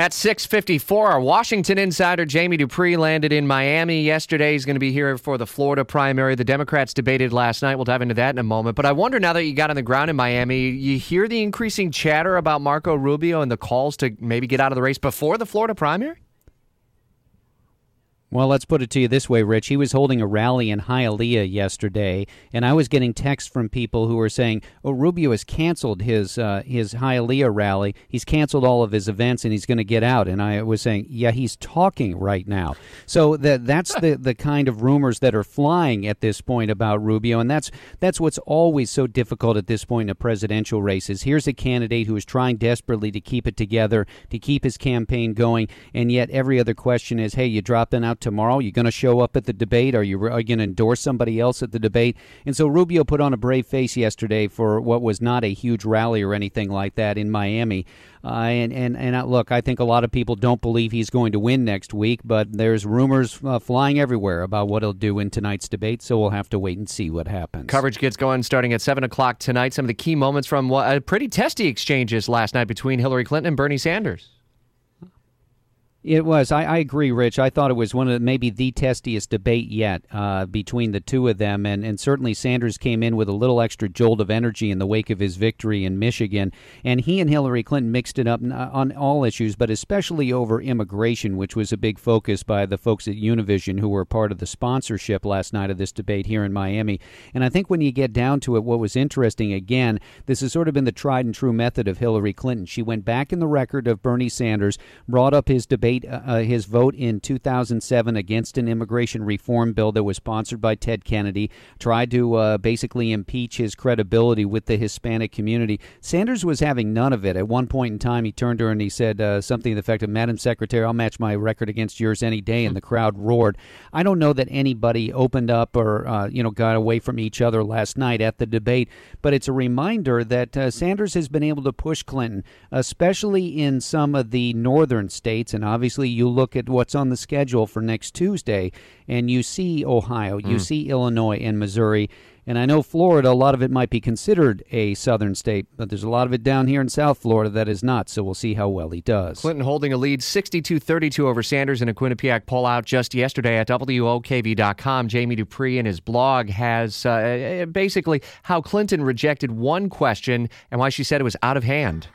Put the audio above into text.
At 6:54, our Washington insider Jamie Dupree landed in Miami yesterday. He's going to be here for the Florida primary. The Democrats debated last night. We'll dive into that in a moment. But I wonder now that you got on the ground in Miami, you hear the increasing chatter about Marco Rubio and the calls to maybe get out of the race before the Florida primary? Well, let's put it to you this way, Rich. He was holding a rally in Hialeah yesterday, and I was getting texts from people who were saying, "Oh, Rubio has canceled his uh, his Hialeah rally. He's canceled all of his events, and he's going to get out." And I was saying, "Yeah, he's talking right now." So that that's the the kind of rumors that are flying at this point about Rubio, and that's that's what's always so difficult at this point in a presidential race. Is here's a candidate who is trying desperately to keep it together, to keep his campaign going, and yet every other question is, "Hey, you dropping out?" Tomorrow? You're going to show up at the debate? Are you, are you going to endorse somebody else at the debate? And so Rubio put on a brave face yesterday for what was not a huge rally or anything like that in Miami. Uh, and and and uh, look, I think a lot of people don't believe he's going to win next week, but there's rumors uh, flying everywhere about what he'll do in tonight's debate. So we'll have to wait and see what happens. Coverage gets going starting at seven o'clock tonight. Some of the key moments from uh, pretty testy exchanges last night between Hillary Clinton and Bernie Sanders. It was. I, I, agree, Rich. I thought it was one of the, maybe the testiest debate yet uh, between the two of them, and, and certainly Sanders came in with a little extra jolt of energy in the wake of his victory in Michigan, and he and Hillary Clinton mixed it up on all issues, but especially over immigration, which was a big focus by the folks at Univision who were part of the sponsorship last night of this debate here in Miami. And I think when you get down to it, what was interesting again, this has sort of been the tried and true method of Hillary Clinton. She went back in the record of Bernie Sanders, brought up his debate uh, uh, his vote in 2007 against an immigration reform bill that was sponsored by Ted Kennedy, tried to uh, basically impeach his credibility with the Hispanic community. Sanders was having none of it. At one point in time, he turned to her and he said uh, something to the effect of, Madam Secretary, I'll match my record against yours any day. And the crowd roared. I don't know that anybody opened up or, uh, you know, got away from each other last night at the debate, but it's a reminder that uh, Sanders has been able to push Clinton, especially in some of the northern states and obviously obviously you look at what's on the schedule for next Tuesday and you see Ohio, you mm. see Illinois and Missouri. And I know Florida, a lot of it might be considered a southern state, but there's a lot of it down here in South Florida that is not. So we'll see how well he does. Clinton holding a lead 62 32 over Sanders in a Quinnipiac poll out just yesterday at WOKV.com. Jamie Dupree in his blog has uh, basically how Clinton rejected one question and why she said it was out of hand.